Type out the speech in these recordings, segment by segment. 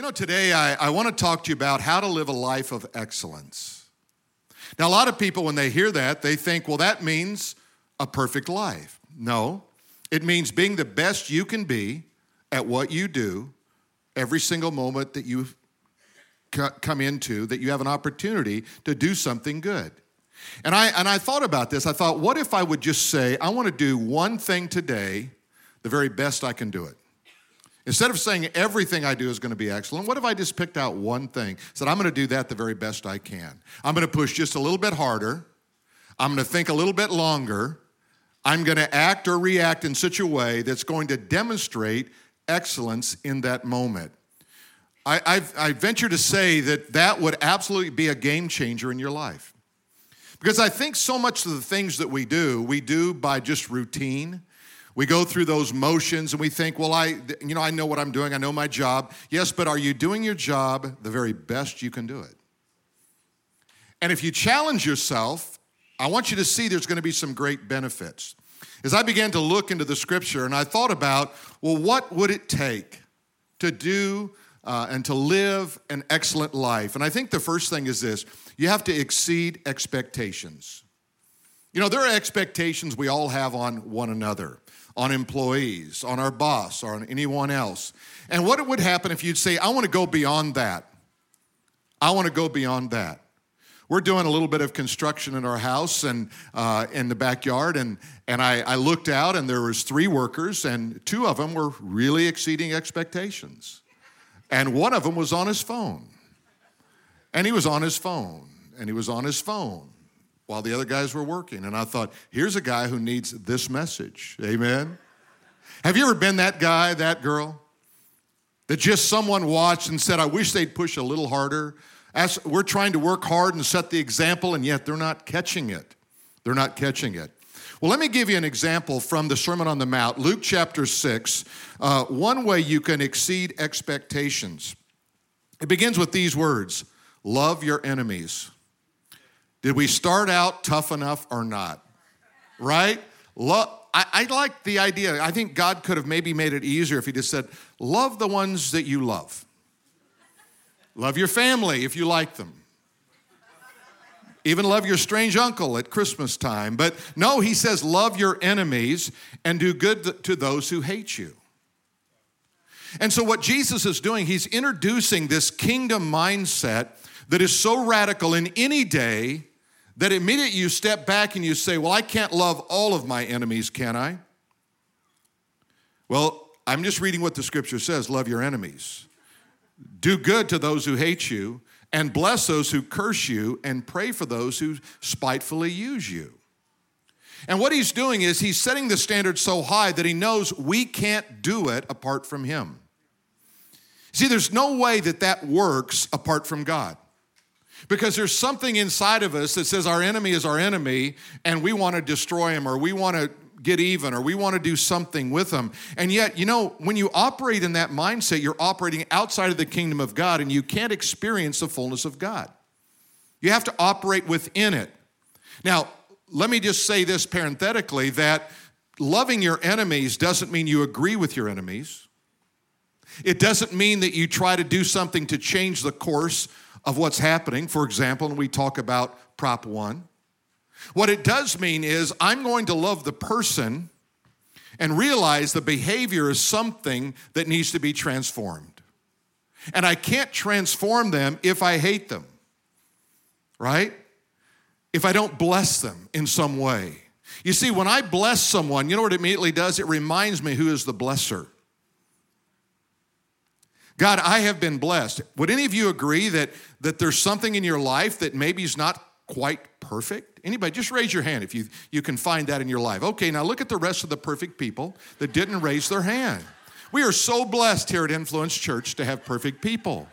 You know, today I, I want to talk to you about how to live a life of excellence. Now, a lot of people, when they hear that, they think, well, that means a perfect life. No, it means being the best you can be at what you do every single moment that you come into, that you have an opportunity to do something good. And I, and I thought about this. I thought, what if I would just say, I want to do one thing today the very best I can do it? Instead of saying everything I do is going to be excellent, what if I just picked out one thing? Said, I'm going to do that the very best I can. I'm going to push just a little bit harder. I'm going to think a little bit longer. I'm going to act or react in such a way that's going to demonstrate excellence in that moment. I, I've, I venture to say that that would absolutely be a game changer in your life. Because I think so much of the things that we do, we do by just routine. We go through those motions and we think, well, I, you know, I know what I'm doing, I know my job. Yes, but are you doing your job the very best you can do it? And if you challenge yourself, I want you to see there's going to be some great benefits. As I began to look into the scripture and I thought about, well, what would it take to do uh, and to live an excellent life? And I think the first thing is this you have to exceed expectations. You know, there are expectations we all have on one another on employees, on our boss, or on anyone else. And what would happen if you'd say, I want to go beyond that? I want to go beyond that. We're doing a little bit of construction in our house and uh, in the backyard, and, and I, I looked out and there was three workers, and two of them were really exceeding expectations. And one of them was on his phone. And he was on his phone, and he was on his phone while the other guys were working. And I thought, here's a guy who needs this message. Amen. Have you ever been that guy, that girl? That just someone watched and said, I wish they'd push a little harder. As we're trying to work hard and set the example, and yet they're not catching it. They're not catching it. Well, let me give you an example from the Sermon on the Mount, Luke chapter 6. Uh, one way you can exceed expectations. It begins with these words Love your enemies. Did we start out tough enough or not? Right? Love, I, I like the idea. I think God could have maybe made it easier if He just said, Love the ones that you love. Love your family if you like them. Even love your strange uncle at Christmas time. But no, he says, love your enemies and do good to those who hate you. And so, what Jesus is doing, he's introducing this kingdom mindset that is so radical in any day that immediately you step back and you say, Well, I can't love all of my enemies, can I? Well, I'm just reading what the scripture says love your enemies, do good to those who hate you, and bless those who curse you, and pray for those who spitefully use you. And what he's doing is he's setting the standard so high that he knows we can't do it apart from him. See, there's no way that that works apart from God. Because there's something inside of us that says our enemy is our enemy and we want to destroy him or we want to get even or we want to do something with them. And yet, you know, when you operate in that mindset, you're operating outside of the kingdom of God and you can't experience the fullness of God. You have to operate within it. Now, let me just say this parenthetically that loving your enemies doesn't mean you agree with your enemies. It doesn't mean that you try to do something to change the course of what's happening. For example, when we talk about Prop 1, what it does mean is I'm going to love the person and realize the behavior is something that needs to be transformed. And I can't transform them if I hate them, right? If I don't bless them in some way. You see, when I bless someone, you know what it immediately does? It reminds me who is the blesser. God, I have been blessed. Would any of you agree that, that there's something in your life that maybe is not quite perfect? Anybody, just raise your hand if you, you can find that in your life. Okay, now look at the rest of the perfect people that didn't raise their hand. We are so blessed here at Influence Church to have perfect people.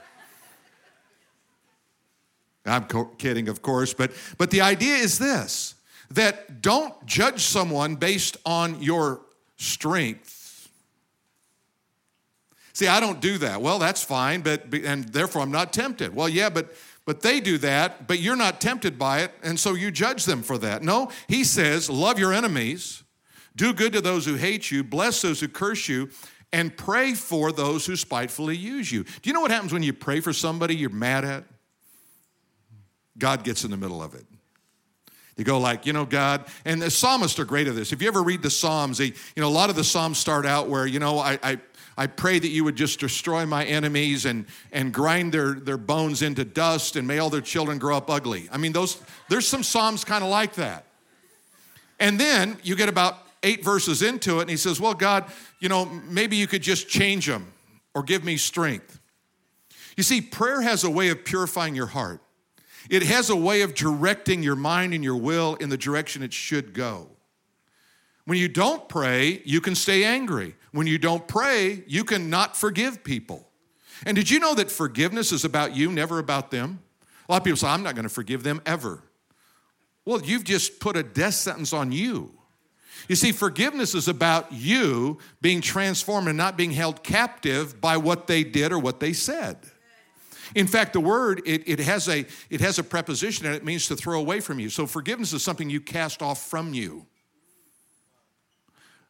I'm kidding, of course, but, but the idea is this that don't judge someone based on your strength See, I don't do that. Well, that's fine, but and therefore I'm not tempted. Well, yeah, but but they do that, but you're not tempted by it, and so you judge them for that. No, he says, love your enemies, do good to those who hate you, bless those who curse you, and pray for those who spitefully use you. Do you know what happens when you pray for somebody you're mad at? God gets in the middle of it. You go like, you know, God, and the psalmists are great at this. If you ever read the Psalms, they, you know, a lot of the Psalms start out where, you know, I, I, I pray that you would just destroy my enemies and, and grind their, their bones into dust and may all their children grow up ugly. I mean, those, there's some Psalms kind of like that. And then you get about eight verses into it, and he says, Well, God, you know, maybe you could just change them or give me strength. You see, prayer has a way of purifying your heart. It has a way of directing your mind and your will in the direction it should go. When you don't pray, you can stay angry. When you don't pray, you can not forgive people. And did you know that forgiveness is about you, never about them? A lot of people say, I'm not going to forgive them ever. Well, you've just put a death sentence on you. You see, forgiveness is about you being transformed and not being held captive by what they did or what they said. In fact, the word, it, it, has a, it has a preposition and it means to throw away from you. So forgiveness is something you cast off from you.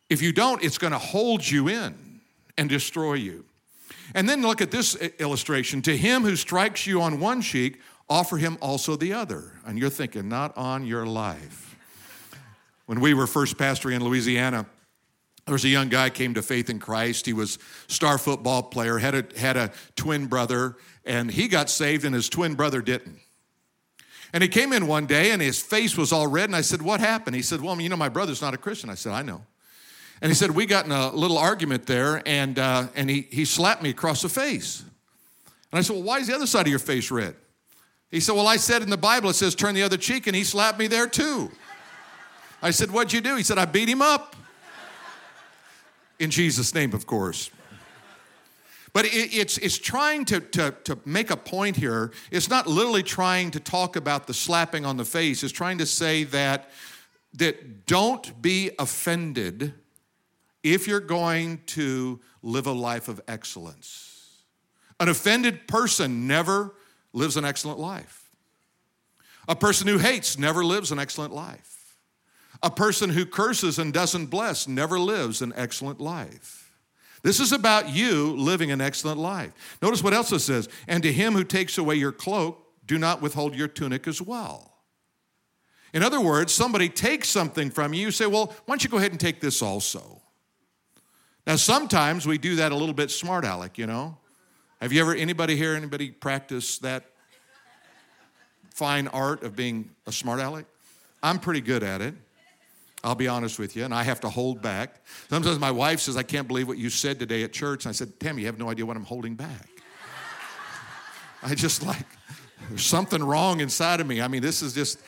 If you don't, it's going to hold you in and destroy you. And then look at this uh, illustration. To him who strikes you on one cheek, offer him also the other. And you're thinking, not on your life. When we were first pastoring in Louisiana, there was a young guy came to faith in Christ. He was star football player, had a, had a twin brother, and he got saved and his twin brother didn't. And he came in one day and his face was all red, and I said, What happened? He said, Well, you know, my brother's not a Christian. I said, I know. And he said, We got in a little argument there, and, uh, and he, he slapped me across the face. And I said, Well, why is the other side of your face red? He said, Well, I said in the Bible it says turn the other cheek, and he slapped me there too. I said, What'd you do? He said, I beat him up. In Jesus' name, of course. But it, it's, it's trying to, to, to make a point here. It's not literally trying to talk about the slapping on the face. It's trying to say that, that don't be offended if you're going to live a life of excellence. An offended person never lives an excellent life. A person who hates never lives an excellent life. A person who curses and doesn't bless never lives an excellent life. This is about you living an excellent life. Notice what else it says. And to him who takes away your cloak, do not withhold your tunic as well. In other words, somebody takes something from you, you say, Well, why don't you go ahead and take this also? Now, sometimes we do that a little bit smart aleck, you know? Have you ever, anybody here, anybody practice that fine art of being a smart aleck? I'm pretty good at it. I'll be honest with you, and I have to hold back. Sometimes my wife says, I can't believe what you said today at church. And I said, Tammy, you have no idea what I'm holding back. I just like, there's something wrong inside of me. I mean, this is just,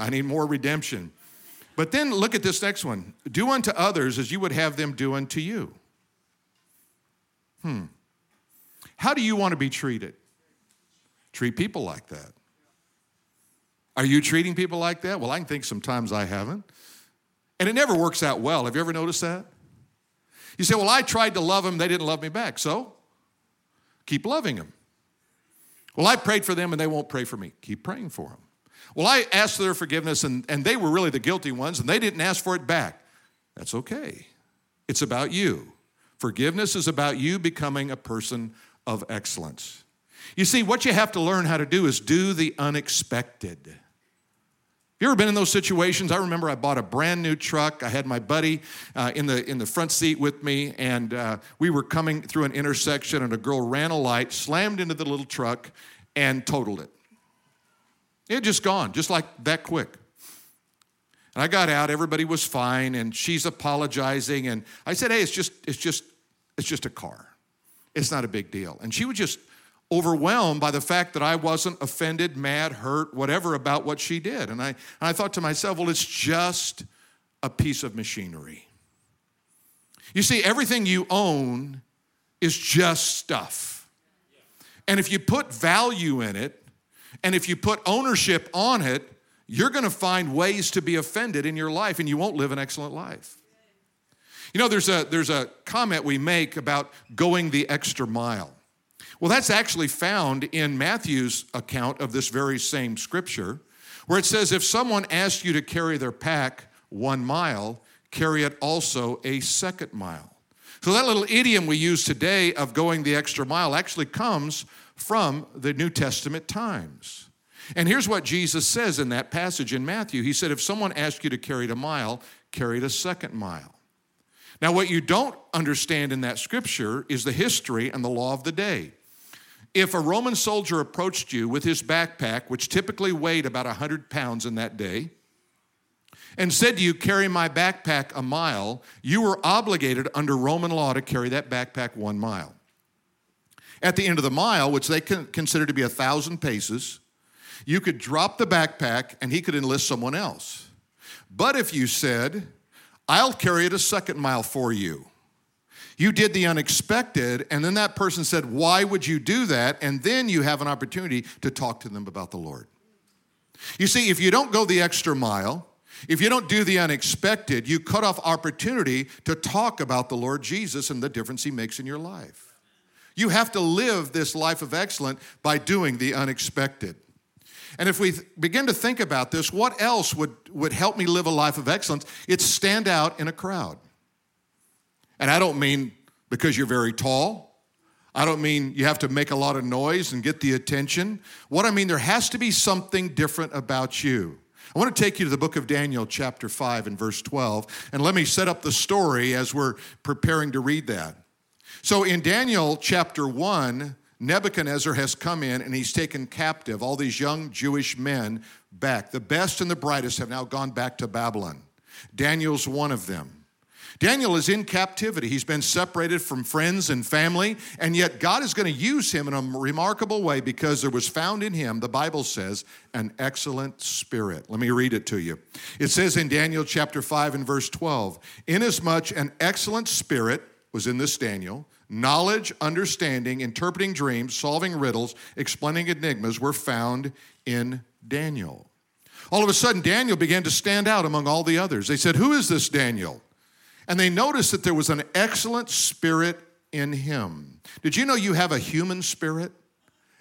I need more redemption. But then look at this next one do unto others as you would have them do unto you. Hmm. How do you want to be treated? Treat people like that. Are you treating people like that? Well, I can think sometimes I haven't. And it never works out well. Have you ever noticed that? You say, Well, I tried to love them, they didn't love me back. So keep loving them. Well, I prayed for them and they won't pray for me. Keep praying for them. Well, I asked for their forgiveness and, and they were really the guilty ones and they didn't ask for it back. That's okay. It's about you. Forgiveness is about you becoming a person of excellence. You see, what you have to learn how to do is do the unexpected. You ever been in those situations? I remember I bought a brand new truck. I had my buddy uh, in, the, in the front seat with me, and uh, we were coming through an intersection, and a girl ran a light, slammed into the little truck, and totaled it. It just gone, just like that quick. And I got out, everybody was fine, and she's apologizing. And I said, Hey, it's just, it's just, it's just a car. It's not a big deal. And she was just overwhelmed by the fact that I wasn't offended, mad, hurt, whatever about what she did. And I, and I thought to myself, well, it's just a piece of machinery. You see, everything you own is just stuff. And if you put value in it, and if you put ownership on it, you're going to find ways to be offended in your life and you won't live an excellent life. You know, there's a, there's a comment we make about going the extra mile. Well, that's actually found in Matthew's account of this very same scripture, where it says, If someone asks you to carry their pack one mile, carry it also a second mile. So, that little idiom we use today of going the extra mile actually comes from the New Testament times. And here's what Jesus says in that passage in Matthew He said, If someone asks you to carry a mile, carry a second mile. Now, what you don't understand in that scripture is the history and the law of the day. If a Roman soldier approached you with his backpack, which typically weighed about 100 pounds in that day, and said to you, Carry my backpack a mile, you were obligated under Roman law to carry that backpack one mile. At the end of the mile, which they consider to be a thousand paces, you could drop the backpack and he could enlist someone else. But if you said, I'll carry it a second mile for you, you did the unexpected, and then that person said, Why would you do that? And then you have an opportunity to talk to them about the Lord. You see, if you don't go the extra mile, if you don't do the unexpected, you cut off opportunity to talk about the Lord Jesus and the difference he makes in your life. You have to live this life of excellence by doing the unexpected. And if we th- begin to think about this, what else would, would help me live a life of excellence? It's stand out in a crowd. And I don't mean because you're very tall. I don't mean you have to make a lot of noise and get the attention. What I mean, there has to be something different about you. I want to take you to the book of Daniel, chapter 5, and verse 12, and let me set up the story as we're preparing to read that. So, in Daniel chapter 1, Nebuchadnezzar has come in and he's taken captive all these young Jewish men back. The best and the brightest have now gone back to Babylon. Daniel's one of them. Daniel is in captivity. He's been separated from friends and family, and yet God is going to use him in a remarkable way because there was found in him, the Bible says, an excellent spirit. Let me read it to you. It says in Daniel chapter 5 and verse 12, inasmuch an excellent spirit was in this Daniel, knowledge, understanding, interpreting dreams, solving riddles, explaining enigmas were found in Daniel. All of a sudden, Daniel began to stand out among all the others. They said, Who is this Daniel? And they noticed that there was an excellent spirit in him. Did you know you have a human spirit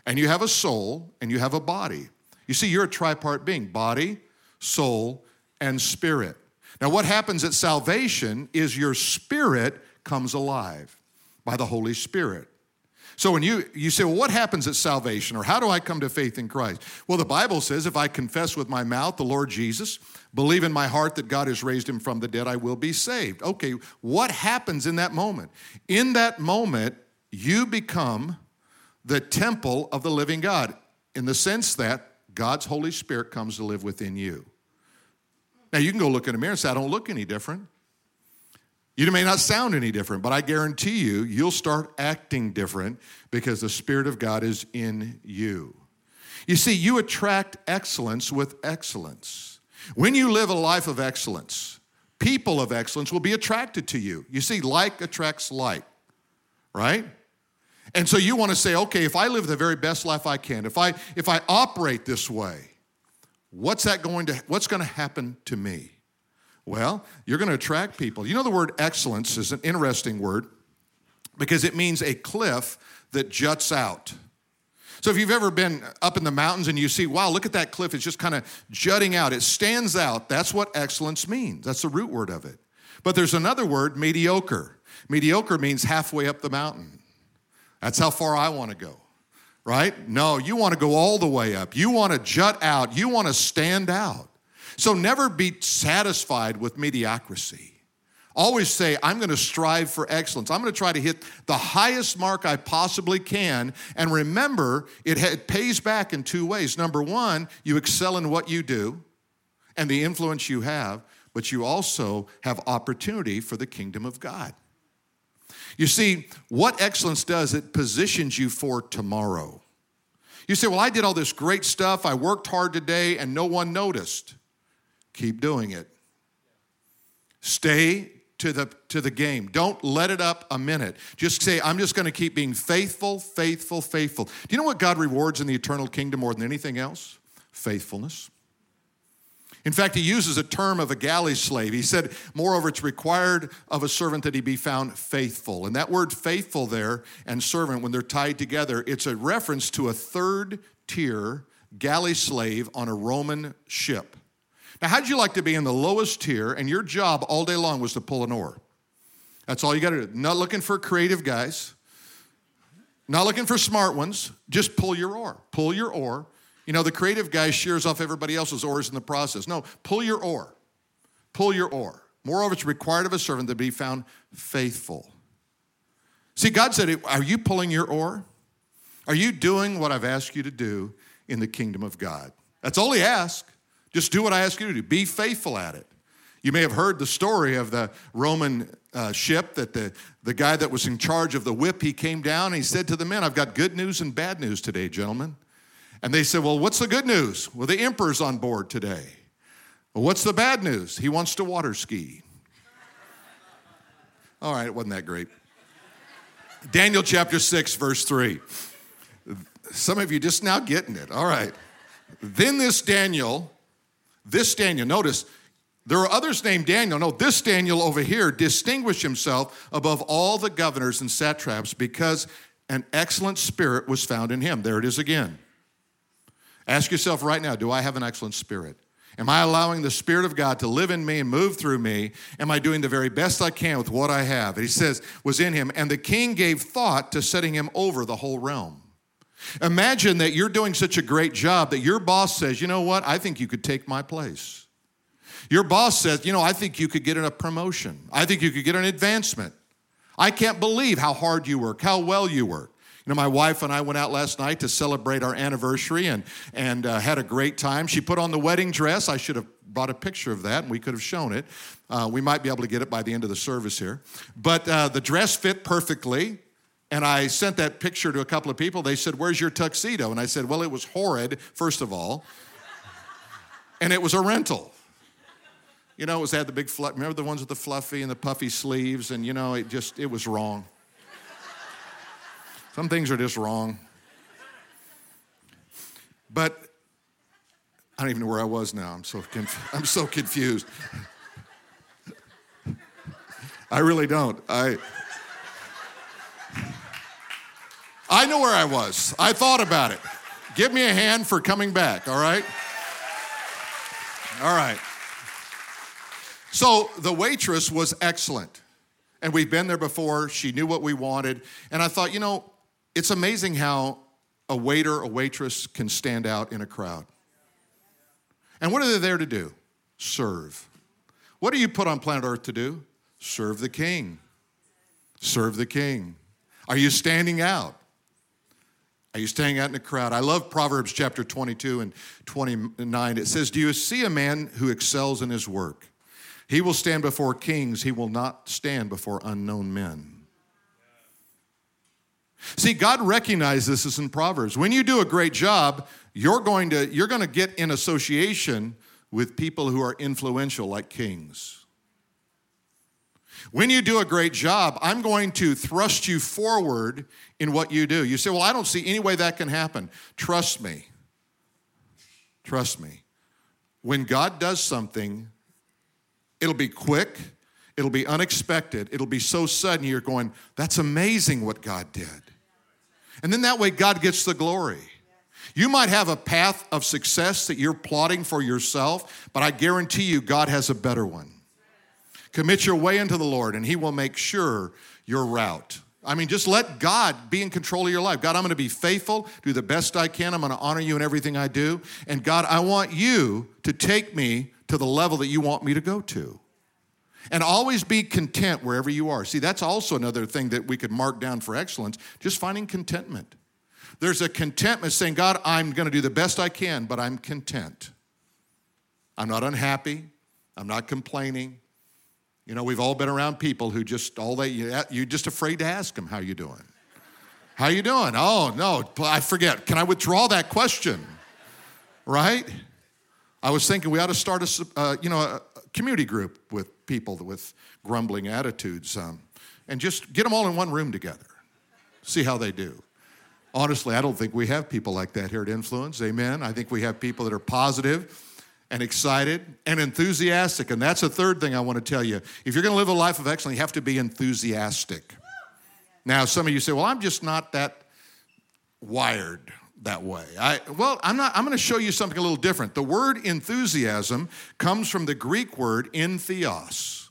and you have a soul and you have a body? You see, you're a tripart being body, soul, and spirit. Now, what happens at salvation is your spirit comes alive by the Holy Spirit. So when you, you say, well, what happens at salvation? Or how do I come to faith in Christ? Well, the Bible says if I confess with my mouth the Lord Jesus, believe in my heart that God has raised him from the dead, I will be saved. Okay, what happens in that moment? In that moment, you become the temple of the living God in the sense that God's Holy Spirit comes to live within you. Now, you can go look in a mirror and say, I don't look any different. You may not sound any different, but I guarantee you, you'll start acting different because the Spirit of God is in you. You see, you attract excellence with excellence. When you live a life of excellence, people of excellence will be attracted to you. You see, like attracts like, right? And so you want to say, okay, if I live the very best life I can, if I if I operate this way, what's that going to what's going to happen to me? Well, you're going to attract people. You know, the word excellence is an interesting word because it means a cliff that juts out. So if you've ever been up in the mountains and you see, wow, look at that cliff, it's just kind of jutting out, it stands out. That's what excellence means. That's the root word of it. But there's another word, mediocre. Mediocre means halfway up the mountain. That's how far I want to go, right? No, you want to go all the way up. You want to jut out. You want to stand out. So never be satisfied with mediocrity. Always say, I'm going to strive for excellence. I'm going to try to hit the highest mark I possibly can. And remember, it, pays back in two ways. Number one, you excel in what you do and the influence you have, but you also have opportunity for the kingdom of God. You see, what excellence does, it positions you for tomorrow. You say, Well, I did all this great stuff. I worked hard today and no one noticed. Keep doing it. Stay to the, to the game. Don't let it up a minute. Just say, I'm just going to keep being faithful, faithful, faithful. Do you know what God rewards in the eternal kingdom more than anything else? Faithfulness. In fact, he uses a term of a galley slave. He said, Moreover, it's required of a servant that he be found faithful. And that word faithful there and servant, when they're tied together, it's a reference to a third tier galley slave on a Roman ship. Now, how'd you like to be in the lowest tier and your job all day long was to pull an oar? That's all you got to do. Not looking for creative guys, not looking for smart ones. Just pull your oar. Pull your oar. You know, the creative guy shears off everybody else's oars in the process. No, pull your oar. Pull your oar. Moreover, it's required of a servant to be found faithful. See, God said, Are you pulling your oar? Are you doing what I've asked you to do in the kingdom of God? That's all He asks. Just do what I ask you to do. Be faithful at it. You may have heard the story of the Roman uh, ship that the, the guy that was in charge of the whip, he came down and he said to the men, I've got good news and bad news today, gentlemen. And they said, Well, what's the good news? Well, the emperor's on board today. Well, what's the bad news? He wants to water ski. All right, it wasn't that great. Daniel chapter 6, verse 3. Some of you just now getting it. All right. Then this Daniel, this Daniel, notice there are others named Daniel. No, this Daniel over here distinguished himself above all the governors and satraps because an excellent spirit was found in him. There it is again. Ask yourself right now do I have an excellent spirit? Am I allowing the Spirit of God to live in me and move through me? Am I doing the very best I can with what I have? And he says, was in him. And the king gave thought to setting him over the whole realm. Imagine that you're doing such a great job that your boss says, you know what, I think you could take my place. Your boss says, you know, I think you could get a promotion. I think you could get an advancement. I can't believe how hard you work, how well you work. You know, my wife and I went out last night to celebrate our anniversary and, and uh, had a great time. She put on the wedding dress. I should have brought a picture of that and we could have shown it. Uh, we might be able to get it by the end of the service here. But uh, the dress fit perfectly. And I sent that picture to a couple of people. They said, Where's your tuxedo? And I said, Well, it was horrid, first of all. and it was a rental. You know, it was had the big fluff. Remember the ones with the fluffy and the puffy sleeves? And you know, it just it was wrong. Some things are just wrong. But I don't even know where I was now. I'm so conf- I'm so confused. I really don't. I I know where I was. I thought about it. Give me a hand for coming back, all right? All right. So the waitress was excellent. And we've been there before. She knew what we wanted. And I thought, you know, it's amazing how a waiter, a waitress can stand out in a crowd. And what are they there to do? Serve. What are you put on planet Earth to do? Serve the king. Serve the king. Are you standing out? Are you staying out in the crowd? I love Proverbs chapter 22 and 29. It says, Do you see a man who excels in his work? He will stand before kings, he will not stand before unknown men. See, God recognizes this in Proverbs. When you do a great job, you're going to, you're going to get in association with people who are influential, like kings. When you do a great job, I'm going to thrust you forward in what you do. You say, Well, I don't see any way that can happen. Trust me. Trust me. When God does something, it'll be quick, it'll be unexpected, it'll be so sudden you're going, That's amazing what God did. And then that way, God gets the glory. You might have a path of success that you're plotting for yourself, but I guarantee you, God has a better one. Commit your way into the Lord, and He will make sure your route. I mean, just let God be in control of your life. God, I'm going to be faithful, do the best I can. I'm going to honor you in everything I do. And God, I want you to take me to the level that you want me to go to. And always be content wherever you are. See, that's also another thing that we could mark down for excellence, just finding contentment. There's a contentment saying, God, I'm going to do the best I can, but I'm content. I'm not unhappy. I'm not complaining. You know, we've all been around people who just all they you're just afraid to ask them how you doing. How you doing? Oh no, I forget. Can I withdraw that question? Right? I was thinking we ought to start a uh, you know a community group with people with grumbling attitudes, um, and just get them all in one room together. See how they do. Honestly, I don't think we have people like that here at Influence. Amen. I think we have people that are positive and excited and enthusiastic. And that's a third thing I want to tell you. If you're going to live a life of excellence, you have to be enthusiastic. Now, some of you say, well, I'm just not that wired that way. I, well, I'm not, I'm going to show you something a little different. The word enthusiasm comes from the Greek word entheos.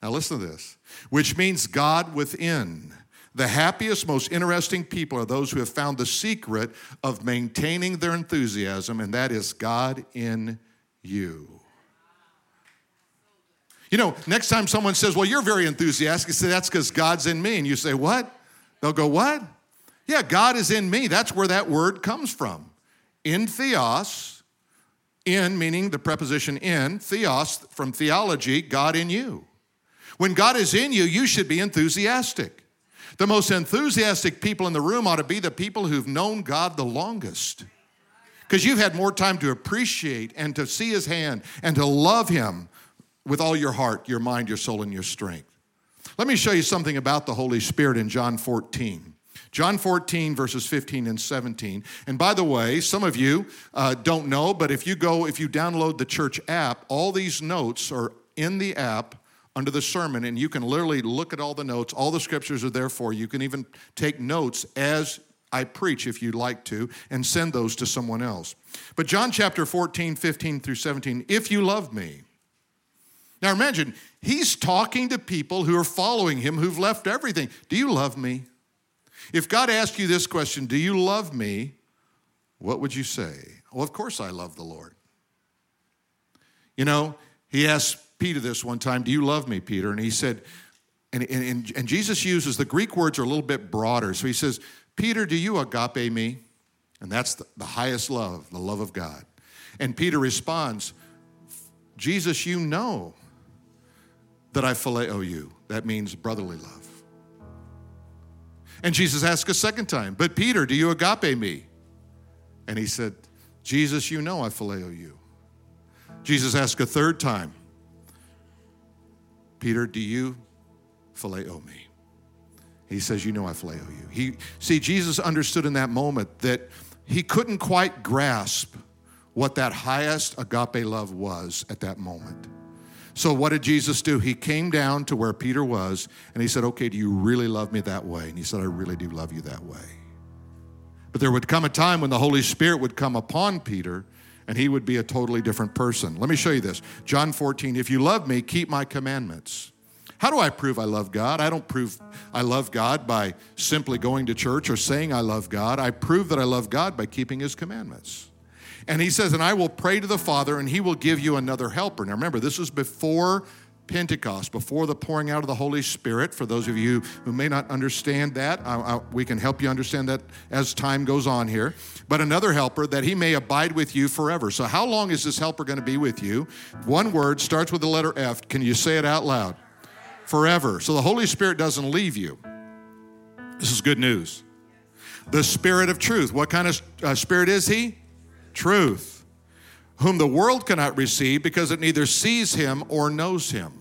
Now, listen to this, which means God within. The happiest, most interesting people are those who have found the secret of maintaining their enthusiasm, and that is God in you. You know, next time someone says, Well, you're very enthusiastic, you say, That's because God's in me. And you say, What? They'll go, What? Yeah, God is in me. That's where that word comes from. In theos, in meaning the preposition in, theos from theology, God in you. When God is in you, you should be enthusiastic. The most enthusiastic people in the room ought to be the people who've known God the longest. Because you've had more time to appreciate and to see His hand and to love Him with all your heart, your mind, your soul, and your strength. Let me show you something about the Holy Spirit in John 14. John 14, verses 15 and 17. And by the way, some of you uh, don't know, but if you go, if you download the church app, all these notes are in the app under the sermon, and you can literally look at all the notes. All the scriptures are there for you. You can even take notes as I preach if you'd like to, and send those to someone else. But John chapter 14, 15 through 17, if you love me. Now imagine, he's talking to people who are following him who've left everything. Do you love me? If God asked you this question, Do you love me? What would you say? Well, of course I love the Lord. You know, he asked Peter this one time, Do you love me, Peter? And he said, and, and, and Jesus uses the Greek words are a little bit broader. So he says, Peter, do you agape me? And that's the, the highest love, the love of God. And Peter responds, Jesus, you know that I phileo you. That means brotherly love. And Jesus asked a second time, But Peter, do you agape me? And he said, Jesus, you know I phileo you. Jesus asked a third time, Peter, do you phileo me? He says, You know I phileo you. He, see, Jesus understood in that moment that he couldn't quite grasp what that highest agape love was at that moment. So, what did Jesus do? He came down to where Peter was and he said, Okay, do you really love me that way? And he said, I really do love you that way. But there would come a time when the Holy Spirit would come upon Peter and he would be a totally different person. Let me show you this John 14, if you love me, keep my commandments. How do I prove I love God? I don't prove I love God by simply going to church or saying I love God. I prove that I love God by keeping his commandments. And he says, And I will pray to the Father, and he will give you another helper. Now remember, this is before Pentecost, before the pouring out of the Holy Spirit. For those of you who may not understand that, I, I, we can help you understand that as time goes on here. But another helper that he may abide with you forever. So, how long is this helper going to be with you? One word starts with the letter F. Can you say it out loud? Forever. So, the Holy Spirit doesn't leave you. This is good news. The Spirit of truth. What kind of uh, spirit is he? truth, whom the world cannot receive because it neither sees him or knows him.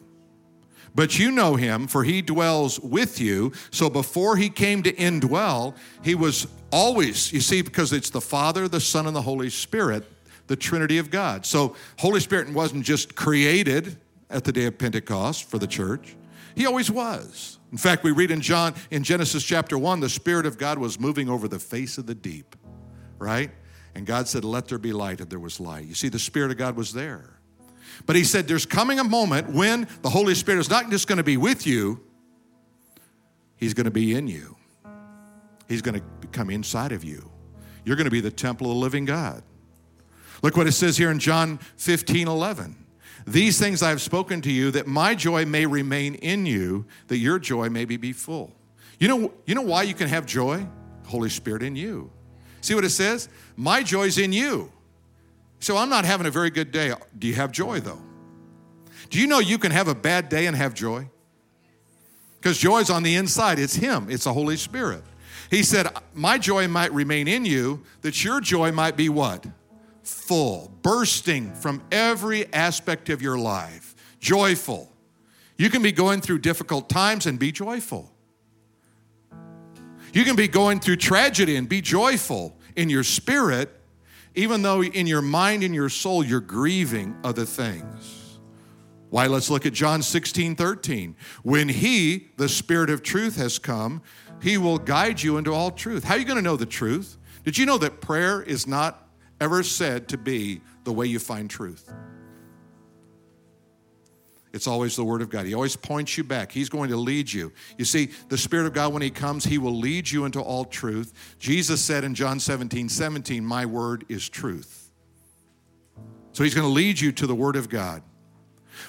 But you know him, for he dwells with you. So before he came to indwell, he was always, you see, because it's the Father, the Son, and the Holy Spirit, the Trinity of God. So Holy Spirit wasn't just created at the day of Pentecost for the church, he always was. In fact, we read in John, in Genesis chapter 1, the Spirit of God was moving over the face of the deep, right? And God said, Let there be light, and there was light. You see, the Spirit of God was there. But He said, There's coming a moment when the Holy Spirit is not just going to be with you, He's going to be in you. He's going to come inside of you. You're going to be the temple of the living God. Look what it says here in John 15 11. These things I have spoken to you that my joy may remain in you, that your joy may be full. You know, you know why you can have joy? Holy Spirit in you. See what it says? My joy's in you. So I'm not having a very good day. Do you have joy though? Do you know you can have a bad day and have joy? Because joy's on the inside. It's Him, it's the Holy Spirit. He said, My joy might remain in you, that your joy might be what? Full, bursting from every aspect of your life, joyful. You can be going through difficult times and be joyful. You can be going through tragedy and be joyful in your spirit, even though in your mind and your soul you're grieving other things. Why? Let's look at John 16 13. When He, the Spirit of truth, has come, He will guide you into all truth. How are you going to know the truth? Did you know that prayer is not ever said to be the way you find truth? It's always the Word of God. He always points you back. He's going to lead you. You see, the Spirit of God, when He comes, He will lead you into all truth. Jesus said in John 17 17, My Word is truth. So He's going to lead you to the Word of God.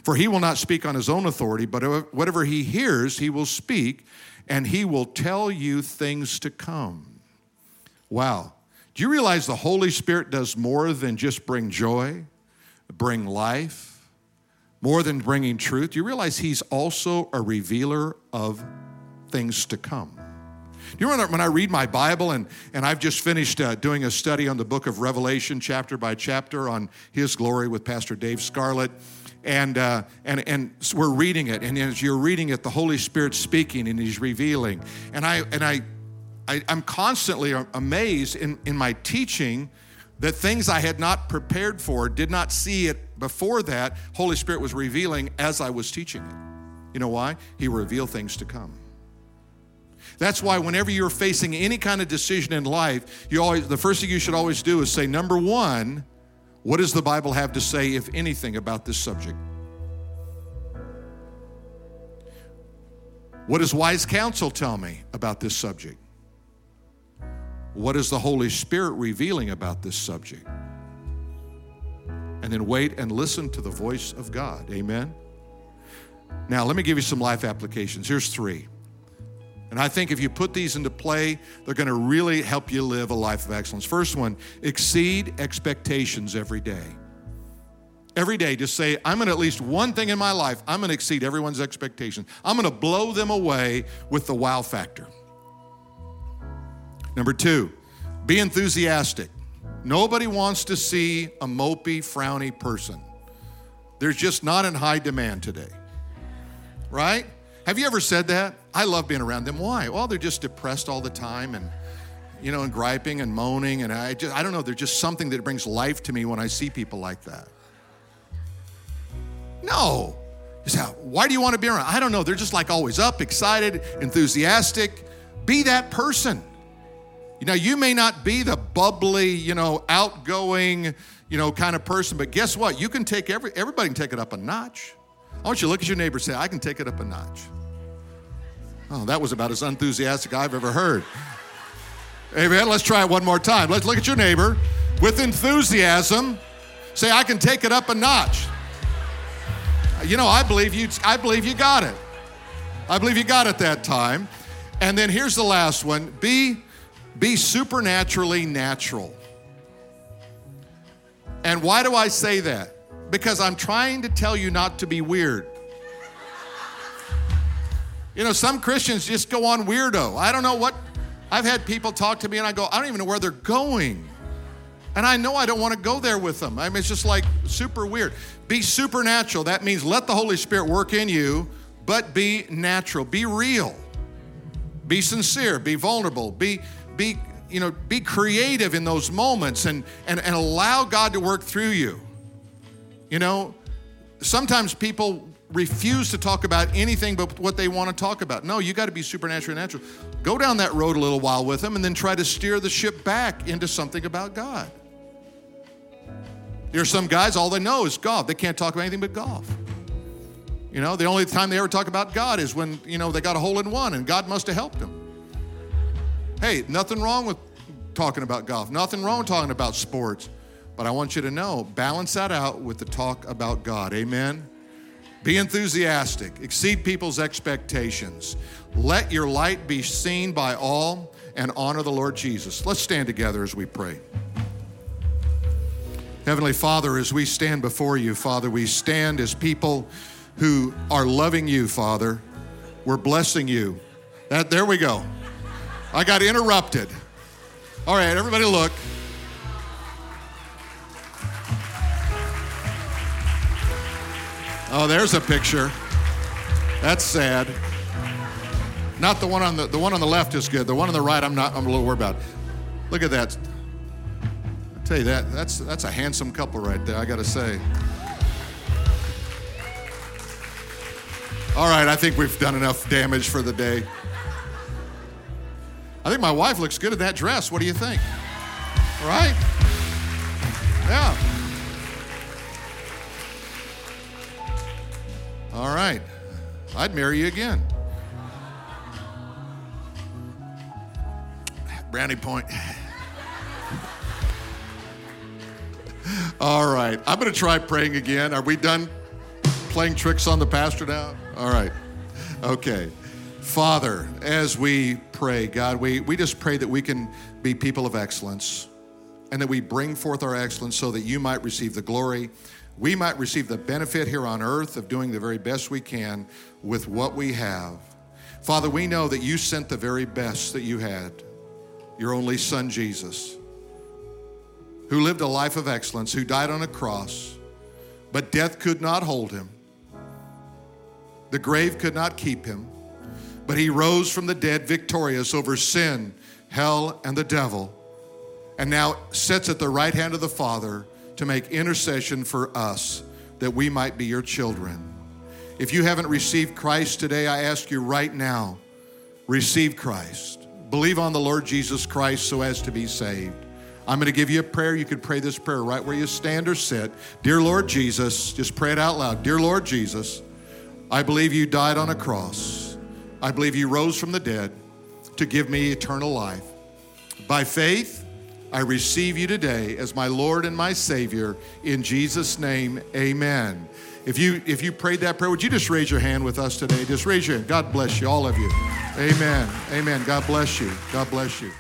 For He will not speak on His own authority, but whatever He hears, He will speak, and He will tell you things to come. Wow. Do you realize the Holy Spirit does more than just bring joy, bring life? More than bringing truth, do you realize he's also a revealer of things to come? You remember when I read my Bible and, and I've just finished uh, doing a study on the book of Revelation, chapter by chapter, on His glory with Pastor Dave Scarlett? And, uh, and, and we're reading it, and as you're reading it, the Holy Spirit's speaking and He's revealing. And, I, and I, I, I'm constantly amazed in, in my teaching that things I had not prepared for, did not see it before that, Holy Spirit was revealing as I was teaching it. You know why? He revealed things to come. That's why whenever you're facing any kind of decision in life, you always the first thing you should always do is say number 1, what does the Bible have to say if anything about this subject? What does wise counsel tell me about this subject? What is the Holy Spirit revealing about this subject? And then wait and listen to the voice of God. Amen? Now, let me give you some life applications. Here's three. And I think if you put these into play, they're going to really help you live a life of excellence. First one, exceed expectations every day. Every day, just say, I'm going to at least one thing in my life, I'm going to exceed everyone's expectations. I'm going to blow them away with the wow factor. Number two, be enthusiastic. Nobody wants to see a mopey, frowny person. They're just not in high demand today. Right? Have you ever said that? I love being around them. Why? Well, they're just depressed all the time and you know, and griping and moaning and I just I don't know, there's just something that brings life to me when I see people like that. No. You say, why do you want to be around? I don't know. They're just like always up, excited, enthusiastic. Be that person. You know, you may not be the bubbly, you know, outgoing, you know, kind of person, but guess what? You can take every everybody can take it up a notch. I want you to look at your neighbor and say, I can take it up a notch. Oh, that was about as enthusiastic I've ever heard. Amen. Let's try it one more time. Let's look at your neighbor with enthusiasm. Say, I can take it up a notch. You know, I believe you I believe you got it. I believe you got it that time. And then here's the last one. Be be supernaturally natural. And why do I say that? Because I'm trying to tell you not to be weird. You know, some Christians just go on weirdo. I don't know what, I've had people talk to me and I go, I don't even know where they're going. And I know I don't want to go there with them. I mean, it's just like super weird. Be supernatural. That means let the Holy Spirit work in you, but be natural. Be real. Be sincere. Be vulnerable. Be be you know be creative in those moments and and, and allow god to work through you. You know sometimes people refuse to talk about anything but what they want to talk about. No you got to be supernatural natural. Go down that road a little while with them and then try to steer the ship back into something about god. There's some guys all they know is golf. They can't talk about anything but golf. You know the only time they ever talk about god is when you know they got a hole in one and god must have helped them Hey, nothing wrong with talking about golf, nothing wrong with talking about sports. But I want you to know, balance that out with the talk about God. Amen? Be enthusiastic, exceed people's expectations. Let your light be seen by all and honor the Lord Jesus. Let's stand together as we pray. Heavenly Father, as we stand before you, Father, we stand as people who are loving you, Father. We're blessing you. That, there we go. I got interrupted. All right, everybody look. Oh, there's a picture. That's sad. Not the one on the the one on the left is good. The one on the right, I'm not. I'm a little worried about. Look at that. I tell you that that's that's a handsome couple right there. I got to say. All right, I think we've done enough damage for the day. I think my wife looks good in that dress. What do you think? Right? Yeah. All right. I'd marry you again. Brownie point. All right. I'm going to try praying again. Are we done playing tricks on the pastor now? All right. Okay. Father, as we pray, God, we, we just pray that we can be people of excellence and that we bring forth our excellence so that you might receive the glory. We might receive the benefit here on earth of doing the very best we can with what we have. Father, we know that you sent the very best that you had, your only son, Jesus who lived a life of excellence, who died on a cross, but death could not hold him. The grave could not keep him, but he rose from the dead victorious over sin, hell, and the devil, and now sits at the right hand of the Father to make intercession for us that we might be your children. If you haven't received Christ today, I ask you right now receive Christ. Believe on the Lord Jesus Christ so as to be saved. I'm going to give you a prayer. You can pray this prayer right where you stand or sit. Dear Lord Jesus, just pray it out loud. Dear Lord Jesus, I believe you died on a cross. I believe you rose from the dead to give me eternal life. By faith, I receive you today as my Lord and my Savior. In Jesus' name, amen. If you if you prayed that prayer, would you just raise your hand with us today? Just raise your hand. God bless you, all of you. Amen. Amen. God bless you. God bless you.